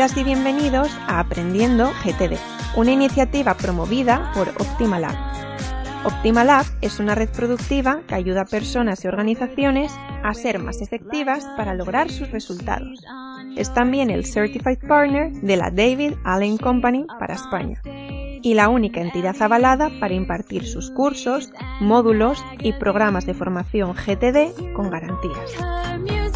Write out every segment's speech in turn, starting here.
Bienvenidas y bienvenidos a Aprendiendo GTD, una iniciativa promovida por Optimalab. Optimalab es una red productiva que ayuda a personas y organizaciones a ser más efectivas para lograr sus resultados. Es también el Certified Partner de la David Allen Company para España y la única entidad avalada para impartir sus cursos, módulos y programas de formación GTD con garantías.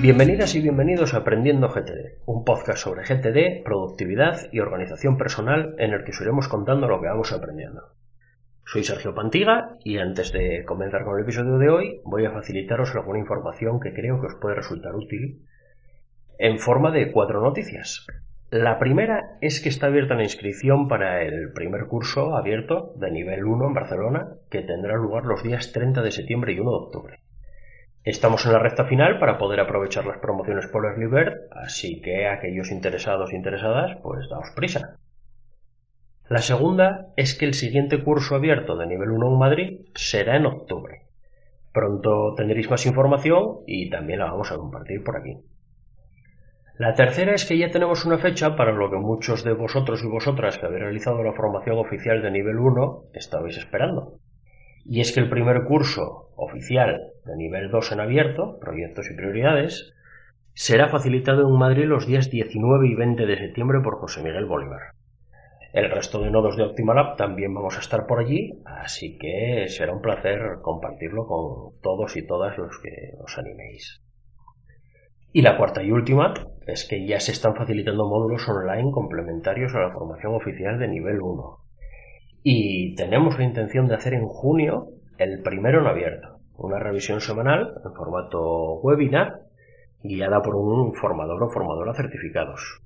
Bienvenidas y bienvenidos a Aprendiendo GTD, un podcast sobre GTD, productividad y organización personal en el que os iremos contando lo que vamos aprendiendo. Soy Sergio Pantiga y antes de comenzar con el episodio de hoy voy a facilitaros alguna información que creo que os puede resultar útil en forma de cuatro noticias. La primera es que está abierta la inscripción para el primer curso abierto de nivel 1 en Barcelona que tendrá lugar los días 30 de septiembre y 1 de octubre. Estamos en la recta final para poder aprovechar las promociones por Early Bird, así que aquellos interesados e interesadas, pues daos prisa. La segunda es que el siguiente curso abierto de nivel 1 en Madrid será en octubre. Pronto tendréis más información y también la vamos a compartir por aquí. La tercera es que ya tenemos una fecha para lo que muchos de vosotros y vosotras que habéis realizado la formación oficial de nivel 1 estabais esperando. Y es que el primer curso oficial de nivel 2 en abierto, proyectos y prioridades, será facilitado en Madrid los días 19 y 20 de septiembre por José Miguel Bolívar. El resto de nodos de Optimalab también vamos a estar por allí, así que será un placer compartirlo con todos y todas los que os animéis. Y la cuarta y última es que ya se están facilitando módulos online complementarios a la formación oficial de nivel 1. Y tenemos la intención de hacer en junio el primero en abierto, una revisión semanal en formato webinar guiada por un formador o formadora certificados.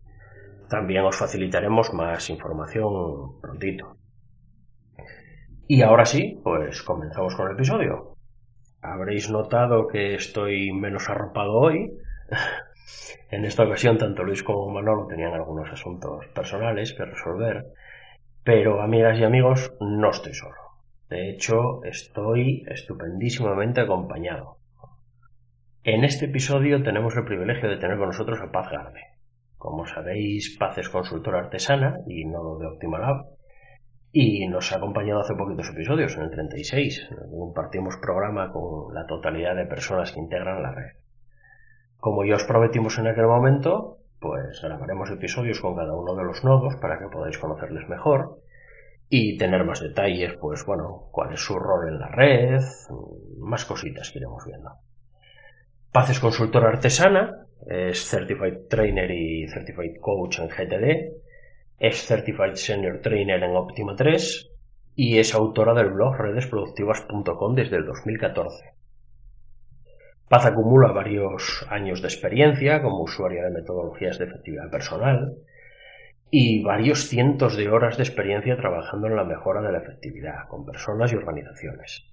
También os facilitaremos más información prontito. Y ahora sí, pues comenzamos con el episodio. Habréis notado que estoy menos arropado hoy. en esta ocasión tanto Luis como Manolo tenían algunos asuntos personales que resolver pero, amigas y amigos, no estoy solo. De hecho, estoy estupendísimamente acompañado. En este episodio tenemos el privilegio de tener con nosotros a Paz Garde. Como sabéis, Paz es consultora artesana y nodo de Optimalab y nos ha acompañado hace poquitos episodios, en el 36, en el que compartimos programa con la totalidad de personas que integran la red. Como ya os prometimos en aquel momento, pues grabaremos episodios con cada uno de los nodos para que podáis conocerles mejor y tener más detalles, pues bueno, cuál es su rol en la red, más cositas que iremos viendo. Paz es consultora artesana, es Certified Trainer y Certified Coach en GTD, es Certified Senior Trainer en Optima 3 y es autora del blog redesproductivas.com desde el 2014. Paz acumula varios años de experiencia como usuaria de metodologías de efectividad personal y varios cientos de horas de experiencia trabajando en la mejora de la efectividad con personas y organizaciones.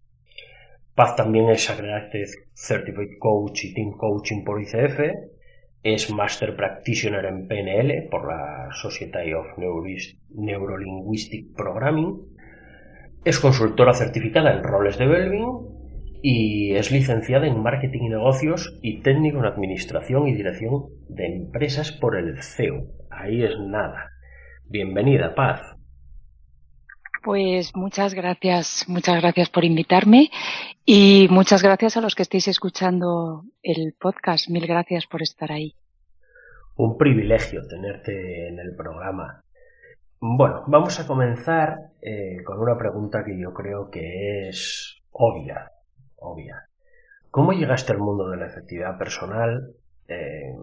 Paz también es Accredited Certified Coach y Team Coaching por ICF, es Master Practitioner en PNL por la Society of Neurolinguistic Programming, es consultora certificada en roles de Belvin y es licenciada en Marketing y Negocios y técnico en Administración y Dirección de Empresas por el CEU. Ahí es nada. Bienvenida, Paz. Pues muchas gracias, muchas gracias por invitarme y muchas gracias a los que estéis escuchando el podcast. Mil gracias por estar ahí. Un privilegio tenerte en el programa. Bueno, vamos a comenzar eh, con una pregunta que yo creo que es obvia obvia. ¿Cómo llegaste al mundo de la efectividad personal? Eh,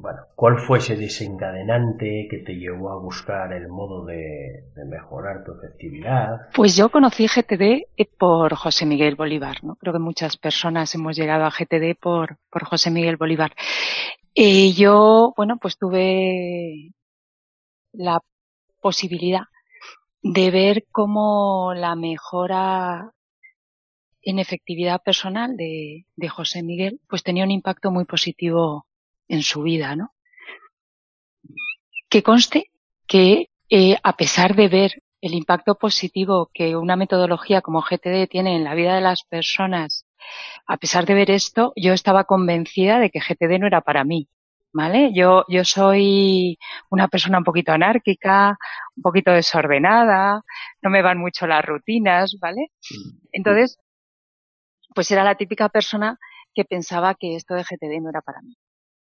bueno, ¿cuál fue ese desencadenante que te llevó a buscar el modo de, mejorar tu efectividad? Pues yo conocí GTD por José Miguel Bolívar, ¿no? Creo que muchas personas hemos llegado a GTD por, por José Miguel Bolívar. Y yo, bueno, pues tuve la posibilidad de ver cómo la mejora en efectividad personal de, de José Miguel, pues tenía un impacto muy positivo en su vida, ¿no? Que conste que eh, a pesar de ver el impacto positivo que una metodología como GTD tiene en la vida de las personas, a pesar de ver esto, yo estaba convencida de que GTD no era para mí. ¿Vale? Yo, yo soy una persona un poquito anárquica, un poquito desordenada, no me van mucho las rutinas, ¿vale? Entonces, pues era la típica persona que pensaba que esto de GTD no era para mí.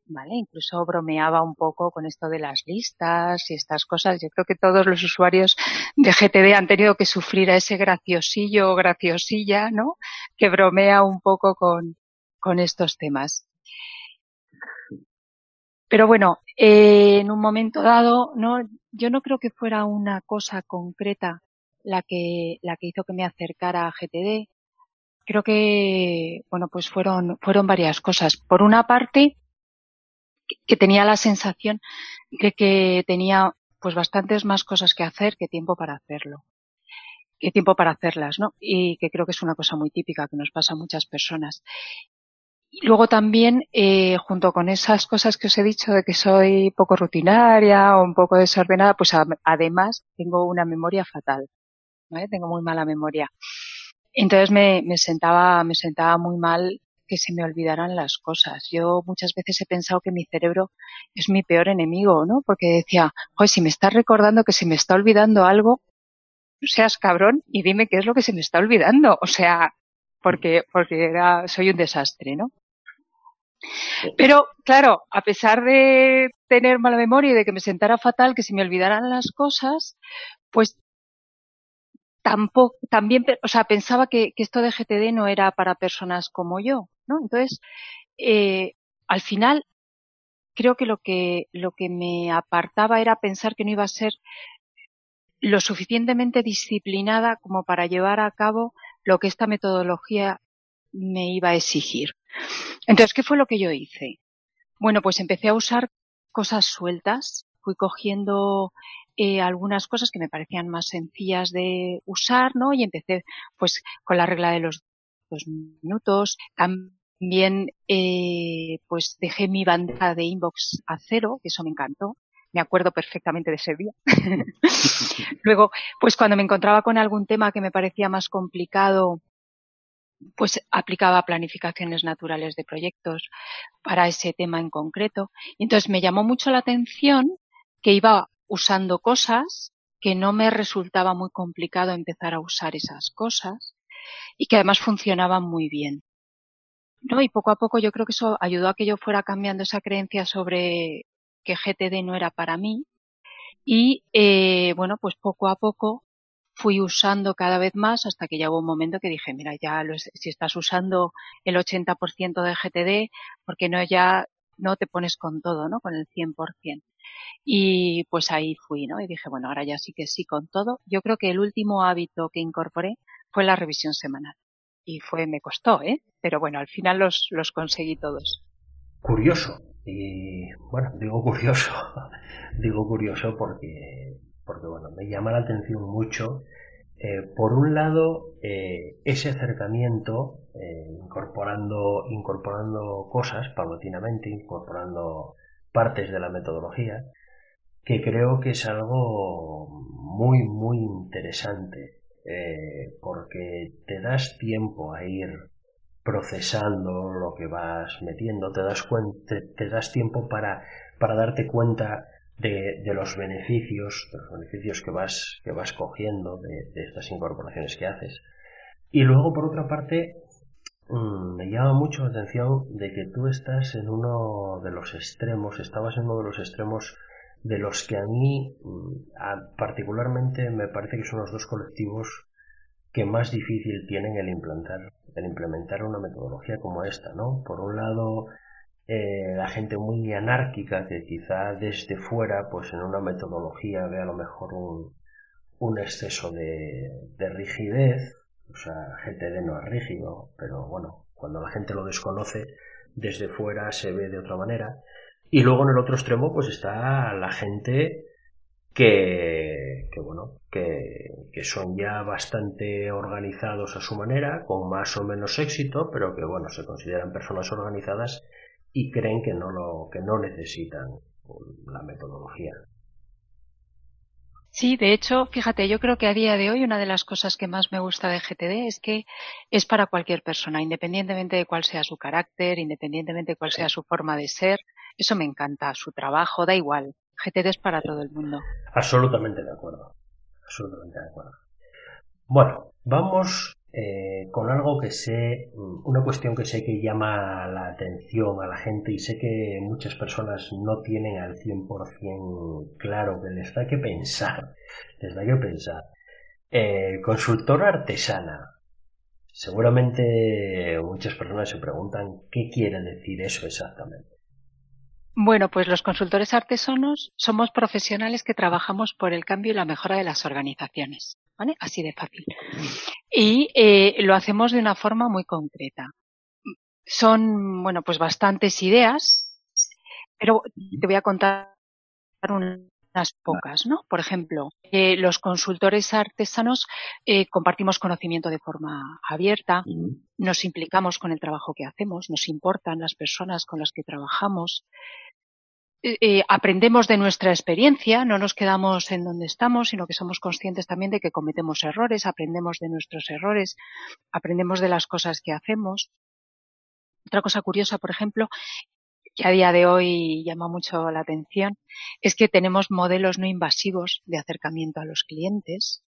¿Vale? Incluso bromeaba un poco con esto de las listas y estas cosas. Yo creo que todos los usuarios de GTD han tenido que sufrir a ese graciosillo o graciosilla, ¿no? Que bromea un poco con, con estos temas. Pero bueno, eh, en un momento dado, no, yo no creo que fuera una cosa concreta la que, la que hizo que me acercara a GTD. Creo que, bueno, pues fueron, fueron varias cosas. Por una parte, que tenía la sensación de que tenía pues bastantes más cosas que hacer que tiempo para hacerlo que tiempo para hacerlas, ¿no? Y que creo que es una cosa muy típica que nos pasa a muchas personas. Y luego también, eh, junto con esas cosas que os he dicho de que soy poco rutinaria o un poco desordenada, pues además tengo una memoria fatal, ¿vale? Tengo muy mala memoria. Entonces me, me sentaba, me sentaba muy mal que se me olvidaran las cosas. Yo muchas veces he pensado que mi cerebro es mi peor enemigo, ¿no? Porque decía, joder, si me estás recordando que se me está olvidando algo, seas cabrón y dime qué es lo que se me está olvidando. O sea, porque, porque era, soy un desastre, ¿no? Pero, claro, a pesar de tener mala memoria y de que me sentara fatal, que se me olvidaran las cosas, pues tampoco, también, o sea, pensaba que, esto de GTD no era para personas como yo, ¿no? Entonces, eh, al final, creo que lo que, lo que me apartaba era pensar que no iba a ser lo suficientemente disciplinada como para llevar a cabo lo que esta metodología me iba a exigir. Entonces, ¿qué fue lo que yo hice? Bueno, pues empecé a usar cosas sueltas, fui cogiendo eh, algunas cosas que me parecían más sencillas de usar, ¿no? Y empecé pues con la regla de los dos minutos. También eh, pues dejé mi bandeja de inbox a cero, que eso me encantó. Me acuerdo perfectamente de ese día. Luego, pues cuando me encontraba con algún tema que me parecía más complicado, pues aplicaba planificaciones naturales de proyectos para ese tema en concreto. Y entonces me llamó mucho la atención que iba usando cosas que no me resultaba muy complicado empezar a usar esas cosas y que además funcionaban muy bien. ¿No? Y poco a poco yo creo que eso ayudó a que yo fuera cambiando esa creencia sobre que GTD no era para mí y eh, bueno pues poco a poco fui usando cada vez más hasta que llegó un momento que dije mira ya si estás usando el 80% de GTD porque no ya no te pones con todo no con el 100% y pues ahí fui, ¿no? Y dije, bueno, ahora ya sí que sí con todo. Yo creo que el último hábito que incorporé fue la revisión semanal. Y fue, me costó, ¿eh? Pero bueno, al final los, los conseguí todos. Curioso. Y bueno, digo curioso. digo curioso porque, porque bueno, me llama la atención mucho. Eh, por un lado, eh, ese acercamiento, incorporando, incorporando cosas paulatinamente, incorporando partes de la metodología, que creo que es algo muy, muy interesante, eh, porque te das tiempo a ir procesando lo que vas metiendo, te das, cuenta, te, das tiempo para, para darte cuenta de, de, los beneficios, los beneficios que vas, que vas cogiendo de, de estas incorporaciones que haces. Y luego, por otra parte, me llama mucho la atención de que tú estás en uno de los extremos, estabas en uno de los extremos de los que a mí mm, particularmente me parece que son los dos colectivos que más difícil tienen el implantar, el implementar una metodología como esta, ¿no? Por un lado, eh, la gente muy anárquica que quizá desde fuera, pues en una metodología ve a lo mejor un, un exceso de rigidez, o sea, GTD no es rígido, pero bueno, cuando la gente lo desconoce, desde fuera se ve de otra manera. Y luego en el otro extremo, pues está la gente que, bueno, que, son ya bastante organizados a su manera, con más o menos éxito, pero que bueno, se consideran personas organizadas y creen que no lo, que no necesitan la metodología. Sí, de hecho, fíjate, yo creo que a día de hoy una de las cosas que más me gusta de GTD es que es para cualquier persona, independientemente de cuál sea su carácter, independientemente de cuál sea su forma de ser. Eso me encanta, su trabajo, da igual. GTD es para todo el mundo. Absolutamente de acuerdo. Absolutamente de acuerdo. Bueno, vamos eh, con algo que sé, mm, una cuestión que sé que llama la atención a la gente y sé que muchas personas no tienen al 100% claro que les da que pensar, les da que pensar. Eh, consultora artesana. Seguramente muchas personas se preguntan qué quiere decir eso exactamente. Bueno, pues los consultores artesanos somos profesionales que trabajamos por el cambio y la mejora de las organizaciones. ¿Vale? Así de fácil. Y eh, lo hacemos de una forma muy concreta. Son, bueno, pues bastantes ideas, pero te voy a contar unas pocas, ¿no? Por ejemplo, eh, los consultores artesanos eh, compartimos conocimiento de forma abierta, nos implicamos con el trabajo que hacemos, nos importan las personas con las que trabajamos, eh, eh, aprendemos de nuestra experiencia, no nos quedamos en donde estamos, sino que somos conscientes también de que cometemos errores, aprendemos de nuestros errores, aprendemos de las cosas que hacemos. Otra cosa curiosa, por ejemplo, que a día de hoy llama mucho la atención, es que tenemos modelos no invasivos de acercamiento a los clientes.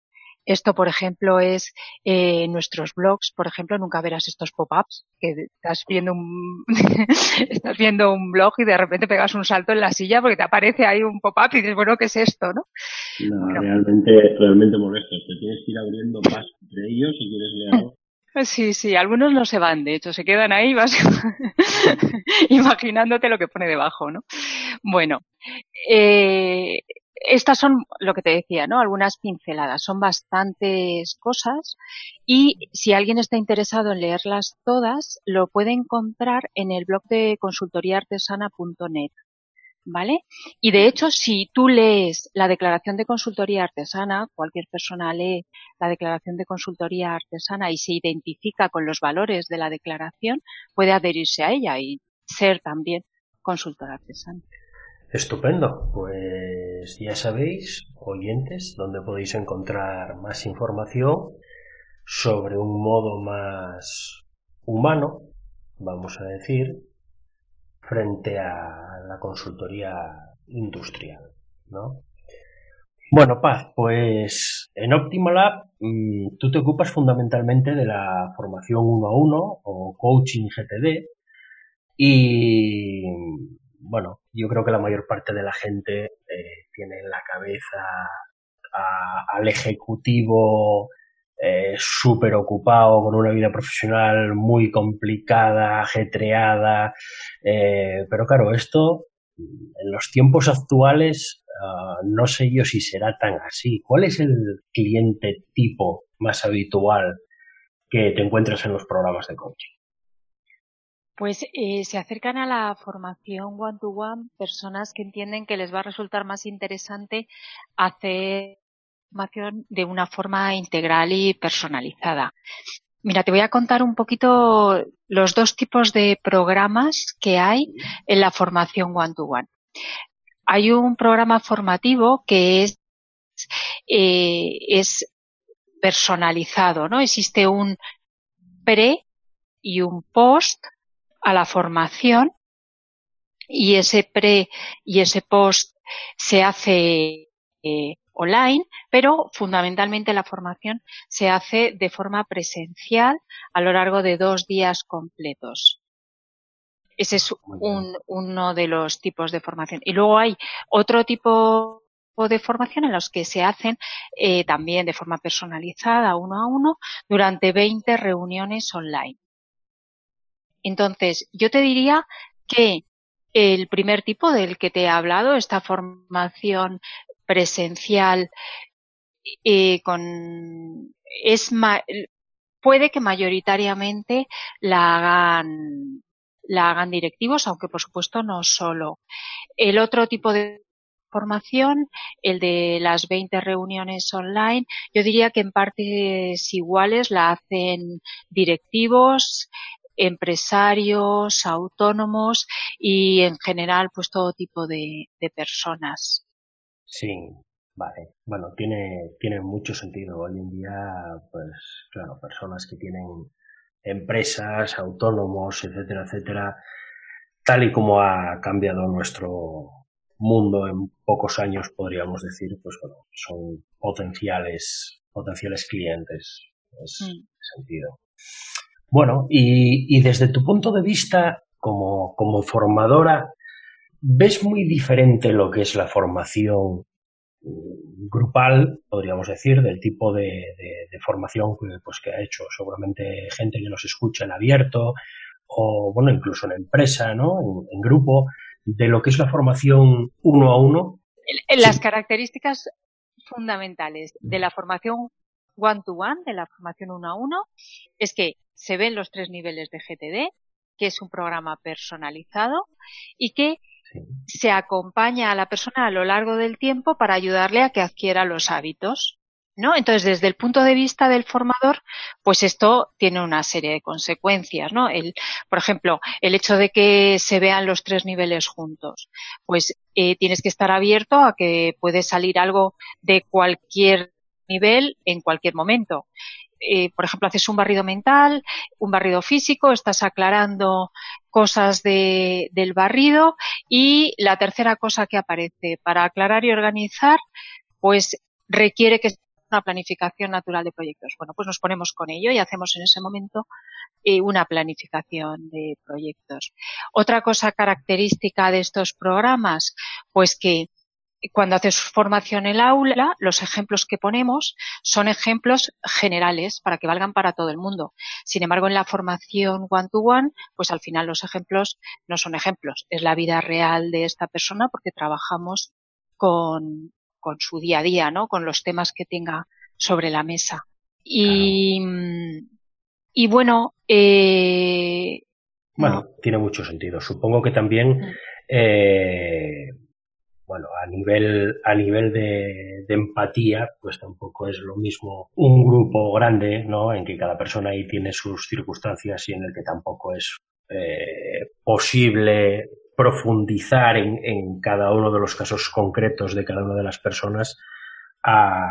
Esto, por ejemplo, es eh, nuestros blogs, por ejemplo, nunca verás estos pop-ups que estás viendo un estás viendo un blog y de repente pegas un salto en la silla porque te aparece ahí un pop-up y dices, bueno, ¿qué es esto, no? No, realmente, realmente molesto. Te tienes que ir abriendo más entre ellos si quieres leer. Sí, sí, algunos no se van, de hecho, se quedan ahí vas imaginándote lo que pone debajo, ¿no? Bueno, eh, estas son lo que te decía, ¿no? Algunas pinceladas. Son bastantes cosas y si alguien está interesado en leerlas todas, lo puede encontrar en el blog de consultoriaartesana.net. ¿Vale? Y de hecho, si tú lees la declaración de consultoría artesana, cualquier persona lee la declaración de consultoría artesana y se identifica con los valores de la declaración, puede adherirse a ella y ser también consultor artesano. Estupendo, pues ya sabéis, oyentes, donde podéis encontrar más información sobre un modo más humano, vamos a decir, frente a la consultoría industrial, ¿no? Bueno, Paz, pues en Optimalab mm, tú te ocupas fundamentalmente de la formación uno a uno o coaching GTD y bueno, yo creo que la mayor parte de la gente eh, tiene en la cabeza al ejecutivo eh, súper ocupado, con una vida profesional muy complicada, ajetreada, eh, pero claro, esto en los tiempos actuales ah, no sé yo si será tan así. ¿Cuál es el cliente tipo más habitual que te encuentras en los programas de coaching? Pues eh, se acercan a la formación one-to-one personas que entienden que les va a resultar más interesante hacer formación de una forma integral y personalizada. Mira, te voy a contar un poquito los dos tipos de programas que hay en la formación one-to-one. Hay un programa formativo que es, eh, es personalizado, ¿no? Existe un pre y un post a la formación y ese pre y ese post se hace eh, online, pero fundamentalmente la formación se hace de forma presencial a lo largo de dos días completos. Ese es uno de los tipos de formación. Y luego hay otro tipo de formación en los que se hacen eh, también de forma personalizada, uno a uno, durante 20 reuniones online. Entonces, yo te diría que el primer tipo del que te he hablado, esta formación presencial eh, es puede que mayoritariamente la hagan la hagan directivos, aunque por supuesto no solo. El otro tipo de formación, el de las 20 reuniones online, yo diría que en partes iguales la hacen directivos, empresarios, autónomos y en general pues todo tipo de, personas. Sí, vale. Bueno, tiene, tiene mucho sentido. Hoy en día, pues claro, personas que tienen empresas, autónomos, etcétera, etcétera, tal y como ha cambiado nuestro mundo en pocos años, podríamos decir, pues bueno, son potenciales, potenciales clientes. Es mm. sentido. Bueno, y, desde tu punto de vista como, formadora, ¿ves muy diferente lo que es la formación mm, grupal, podríamos decir, del tipo de, formación que, pues, que ha hecho seguramente gente que nos escucha en abierto o, bueno, incluso en empresa, ¿no? En, grupo, de lo que es la formación uno a uno. Las características fundamentales de la formación one to one, de la formación uno a uno, es que se ven los tres niveles de GTD, que es un programa personalizado y que se acompaña a la persona a lo largo del tiempo para ayudarle a que adquiera los hábitos. ¿No? Entonces, desde el punto de vista del formador, pues esto tiene una serie de consecuencias, ¿no? El, por ejemplo, el hecho de que se vean los tres niveles juntos, pues eh, tienes que estar abierto a que puede salir algo de cualquier nivel en cualquier momento. Eh, por ejemplo, haces un barrido mental, un barrido físico, estás aclarando cosas de, del barrido y la tercera cosa que aparece para aclarar y organizar, pues requiere que una planificación natural de proyectos. Bueno, pues nos ponemos con ello y hacemos en ese momento eh, una planificación de proyectos. Otra cosa característica de estos programas, pues que cuando haces formación en el aula, los ejemplos que ponemos son ejemplos generales para que valgan para todo el mundo. Sin embargo, en la formación one-to-one, pues al final los ejemplos no son ejemplos, es la vida real de esta persona porque trabajamos con, con su día a día, ¿no? Con los temas que tenga sobre la mesa. Y, y bueno, eh, bueno, tiene mucho sentido. Supongo que también mm. eh, bueno, a nivel, a nivel de, empatía, pues tampoco es lo mismo un grupo grande, ¿no? En que cada persona ahí tiene sus circunstancias y en el que tampoco es eh, posible profundizar en, en, cada uno de los casos concretos de cada una de las personas a,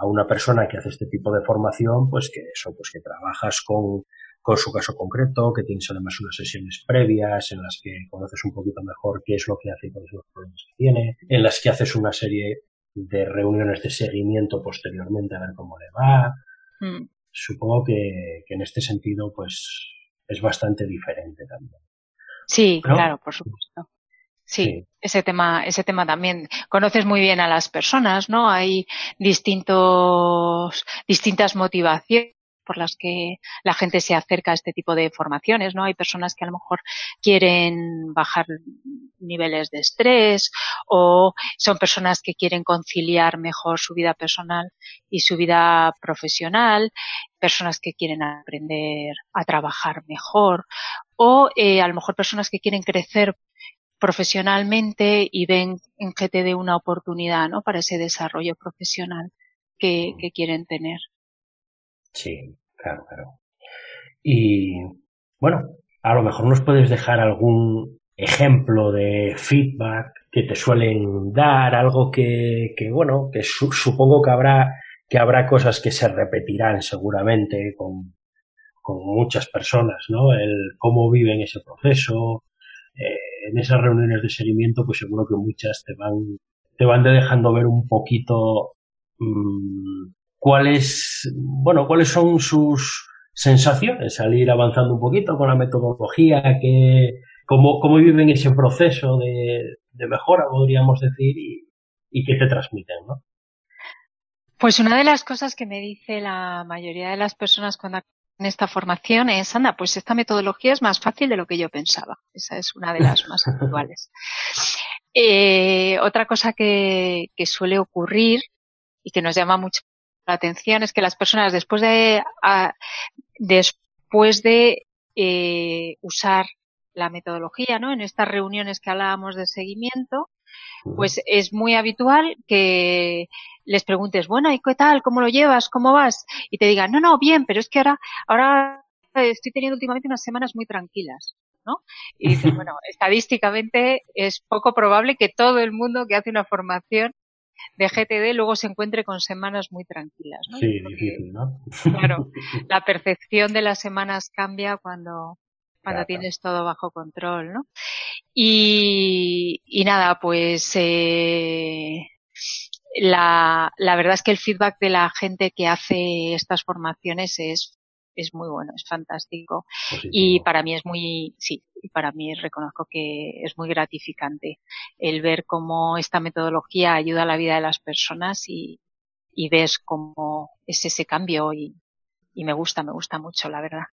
a una persona que hace este tipo de formación, pues que eso, pues que trabajas con con su caso concreto, que tienes además unas sesiones previas en las que conoces un poquito mejor qué es lo que hace y cuáles son los problemas que tiene, en las que haces una serie de reuniones de seguimiento posteriormente a ver cómo le va. Mm. Supongo que, en este sentido, pues, es bastante diferente también. Sí, claro, por supuesto. Sí, ese tema, ese tema también. Conoces muy bien a las personas, ¿no? Hay distintos, distintas motivaciones por las que la gente se acerca a este tipo de formaciones, ¿no? Hay personas que a lo mejor quieren bajar niveles de estrés o son personas que quieren conciliar mejor su vida personal y su vida profesional, personas que quieren aprender a trabajar mejor o eh, a lo mejor personas que quieren crecer profesionalmente y ven en GTD una oportunidad, ¿no? Para ese desarrollo profesional que, que quieren tener. Sí, claro, claro. Y bueno, a lo mejor nos puedes dejar algún ejemplo de feedback que te suelen dar, algo que, que bueno, que supongo que habrá, que habrá cosas que se repetirán seguramente con, con muchas personas, ¿no? El cómo viven ese proceso, eh, en esas reuniones de seguimiento, pues seguro que muchas te van, te van dejando ver un poquito mmm, cuáles, bueno, cuáles son sus sensaciones al ir avanzando un poquito con la metodología, que, cómo, cómo viven ese proceso de, mejora, podríamos decir, y, qué te transmiten, ¿no? Pues una de las cosas que me dice la mayoría de las personas cuando en esta formación es, anda, pues esta metodología es más fácil de lo que yo pensaba. Esa es una de las más actuales. Eh, otra cosa que, que, suele ocurrir y que nos llama mucho la atención es que las personas después de después de eh, usar la metodología, ¿no? En estas reuniones que hablábamos de seguimiento, Pues es muy habitual que les preguntes, bueno, ¿y qué tal? ¿Cómo lo llevas? ¿Cómo vas? Y te digan, no, no, bien, pero es que ahora, ahora estoy teniendo últimamente unas semanas muy tranquilas. ¿no? Y dices, bueno, estadísticamente es poco probable que todo el mundo que hace una formación de GTD luego se encuentre con semanas muy tranquilas. ¿no? Sí, difícil, ¿no? Claro, la percepción de las semanas cambia cuando, cuando tienes todo bajo control, ¿no? Y, y nada, pues eh, la, la verdad es que el feedback de la gente que hace estas formaciones es es muy bueno, es fantástico. Y para mí es muy, sí, y para mí reconozco que es muy gratificante el ver cómo esta metodología ayuda a la vida de las personas y, y ves cómo es ese cambio y, y me gusta, me gusta mucho, la verdad.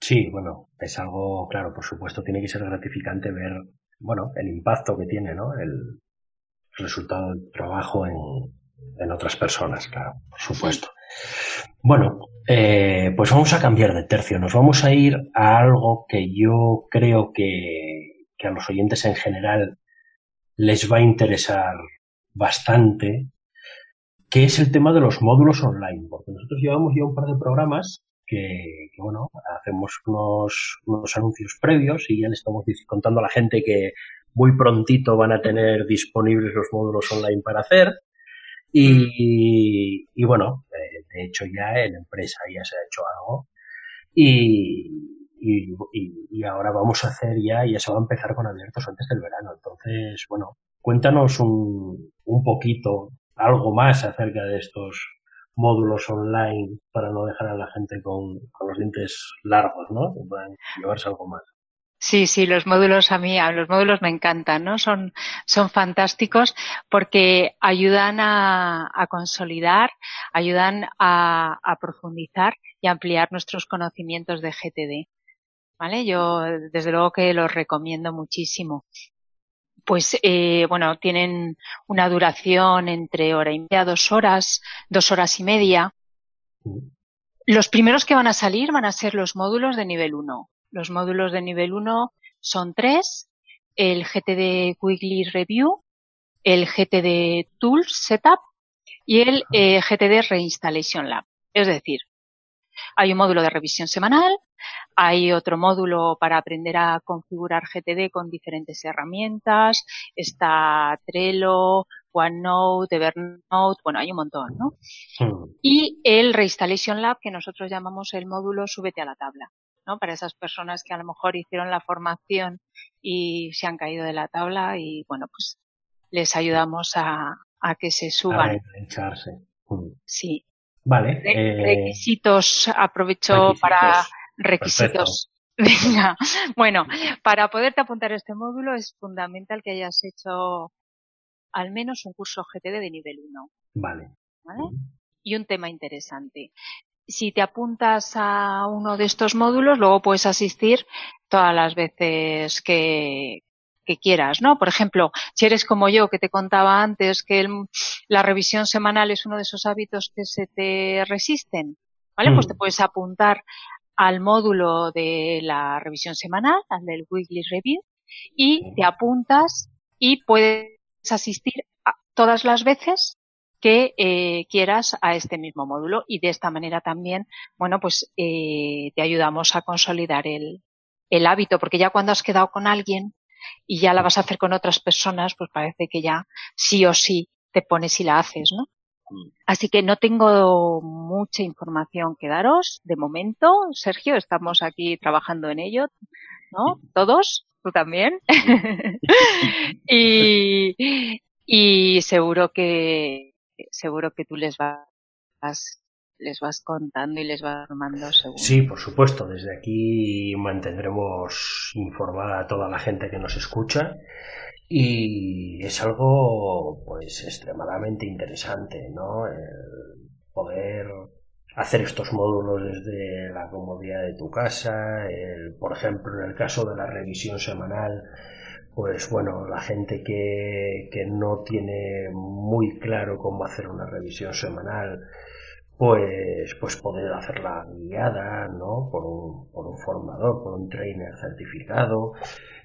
Sí, bueno, es algo, claro, por supuesto, tiene que ser gratificante ver, bueno, el impacto que tiene, ¿no? El resultado del trabajo en, en otras personas, claro, por supuesto. Bueno, eh, pues vamos a cambiar de tercio. Nos vamos a ir a algo que yo creo que, que a los oyentes en general les va a interesar bastante, que es el tema de los módulos online. Porque nosotros llevamos ya un par de programas que, que, bueno, hacemos unos, unos anuncios previos y ya le estamos contando a la gente que muy prontito van a tener disponibles los módulos online para hacer. Y, bueno, eh, de hecho ya en la empresa ya se ha hecho algo. Y, y, y, ahora vamos a hacer ya, ya se va a empezar con abiertos antes del verano. Entonces, bueno, cuéntanos un, un poquito, algo más acerca de estos módulos online para no dejar a la gente con, con los dientes largos, ¿no? Llevarse algo más. Sí, sí, los módulos a mí, a los módulos me encantan, ¿no? Son, son fantásticos porque ayudan a, a consolidar, ayudan a, a, profundizar y ampliar nuestros conocimientos de GTD. ¿Vale? Yo, desde luego que los recomiendo muchísimo. Pues, eh, bueno, tienen una duración entre hora y media, dos horas, dos horas y media. Los primeros que van a salir van a ser los módulos de nivel 1 los módulos de nivel 1 son tres, el GTD Quickly Review, el GTD Tools Setup y el eh, GTD Reinstallation Lab. Es decir, hay un módulo de revisión semanal, hay otro módulo para aprender a configurar GTD con diferentes herramientas, está Trello, OneNote, Evernote, bueno, hay un montón, ¿no? Y el Reinstallation Lab, que nosotros llamamos el módulo Súbete a la tabla. ¿No? Para esas personas que a lo mejor hicieron la formación y se han caído de la tabla y bueno, pues les ayudamos a, a que se suban. A mm. Sí. Vale. Eh, requisitos, aprovecho para requisitos. Venga, bueno, para poderte apuntar a este módulo es fundamental que hayas hecho al menos un curso GTD de nivel 1. Vale. ¿Vale? Y un tema interesante si te apuntas a uno de estos módulos, luego puedes asistir todas las veces que, que quieras, ¿no? Por ejemplo, si eres como yo, que te contaba antes que la revisión semanal es uno de esos hábitos que se te resisten, ¿vale? Pues te mm. puedes apuntar al módulo de la revisión semanal, al del Weekly Review, y te apuntas y puedes asistir a todas las veces que eh, quieras a este mismo módulo y de esta manera también, bueno, pues eh, te ayudamos a consolidar el, el hábito, porque ya cuando has quedado con alguien y ya la vas a hacer con otras personas, pues parece que ya sí o sí te pones y la haces, ¿no? Mm. Así que no tengo mucha información que daros de momento. Sergio, estamos aquí trabajando en ello, ¿no? Todos, tú también. y, y seguro que, seguro que tú les vas les vas contando y les vas formando seguro. Sí, por supuesto. Desde aquí mantendremos informada a toda la gente que nos escucha y es algo pues extremadamente interesante, ¿no? El poder hacer estos módulos desde la comodidad de tu casa, el, por ejemplo, en el caso de la revisión semanal, pues bueno, la gente que, que no tiene muy claro cómo hacer una revisión semanal, pues, pues poder hacerla guiada, ¿no? Por un, por un formador, por un trainer certificado,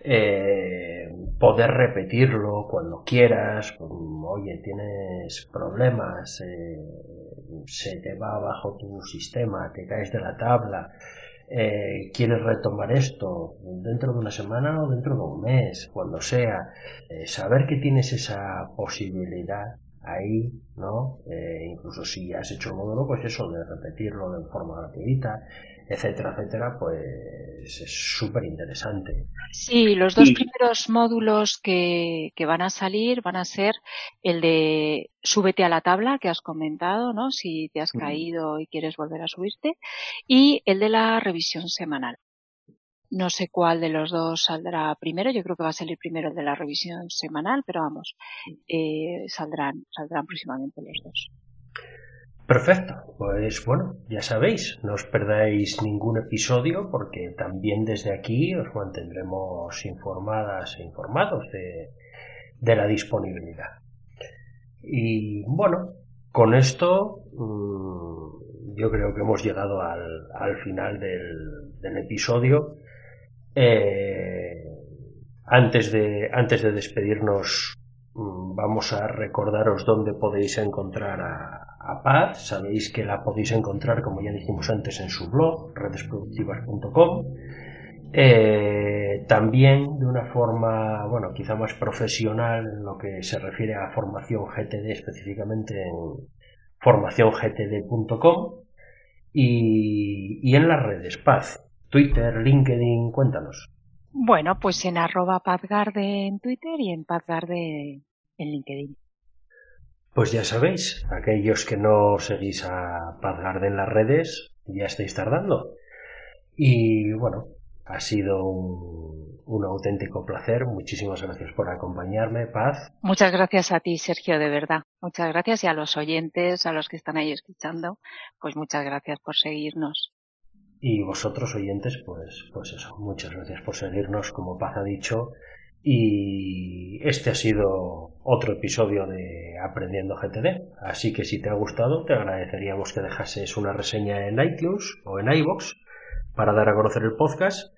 eh, poder repetirlo cuando quieras, oye, tienes problemas, eh, se te va abajo tu sistema, te caes de la tabla, eh, quieres retomar esto dentro de una semana o dentro de un mes, cuando sea, eh, saber que tienes esa posibilidad ahí, ¿no? incluso si has hecho el módulo, pues eso, de repetirlo de forma gratuita, etcétera, etcétera, pues es súper interesante. Sí, los dos primeros módulos que, que, van a salir van a ser el de súbete a la tabla que has comentado, ¿no? Si te has caído y quieres volver a subirte, y el de la revisión semanal. No sé cuál de los dos saldrá primero, yo creo que va a salir primero el de la revisión semanal, pero vamos, eh, saldrán, saldrán próximamente los dos. Perfecto, pues bueno, ya sabéis, no os perdáis ningún episodio porque también desde aquí os mantendremos informadas e informados de, la disponibilidad. Y bueno, con esto mm, yo creo que hemos llegado al, final del, episodio. Eh, antes, de, antes de despedirnos, mm, vamos a recordaros dónde podéis encontrar a, a Paz. Sabéis que la podéis encontrar, como ya dijimos antes, en su blog, redesproductivas.com. Eh, también de una forma, bueno, quizá más profesional en lo que se refiere a formación GTD, específicamente en formaciongtd.com y, y en las redes Paz, Twitter, LinkedIn, cuéntanos. Bueno, pues en arroba Pazgarde en Twitter y en Pazgarde en LinkedIn. Pues ya sabéis, aquellos que no seguís a Pazgarde en las redes, ya estáis tardando. Y bueno, ha sido un, auténtico placer. Muchísimas gracias por acompañarme, Paz. Muchas gracias a ti, Sergio, de verdad. Muchas gracias y a los oyentes, a los que están ahí escuchando, pues muchas gracias por seguirnos. Y vosotros, oyentes, pues, pues eso, muchas gracias por seguirnos, como Paz ha dicho. Y este ha sido otro episodio de Aprendiendo GTD. Así que si te ha gustado, te agradeceríamos que dejases una reseña en iTunes o en iBox para dar a conocer el podcast.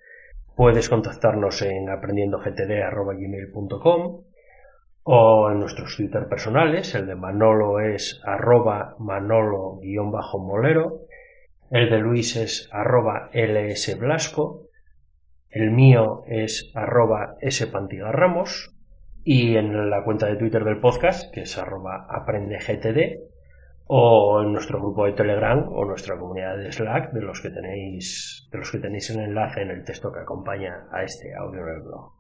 Puedes contactarnos en aprendiendogtd.com o en nuestros Twitter personales. El de Manolo es arroba manolo-molero. El de Luis es arroba lsblasco el mío es arroba spantigarramos y en la cuenta de Twitter del podcast, que es arroba aprendegtd, o en nuestro grupo de Telegram o nuestra comunidad de Slack, de los que tenéis, de los que tenéis el enlace en el texto que acompaña a este audio en el blog.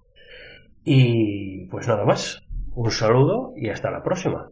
Y pues nada más, un saludo y hasta la próxima.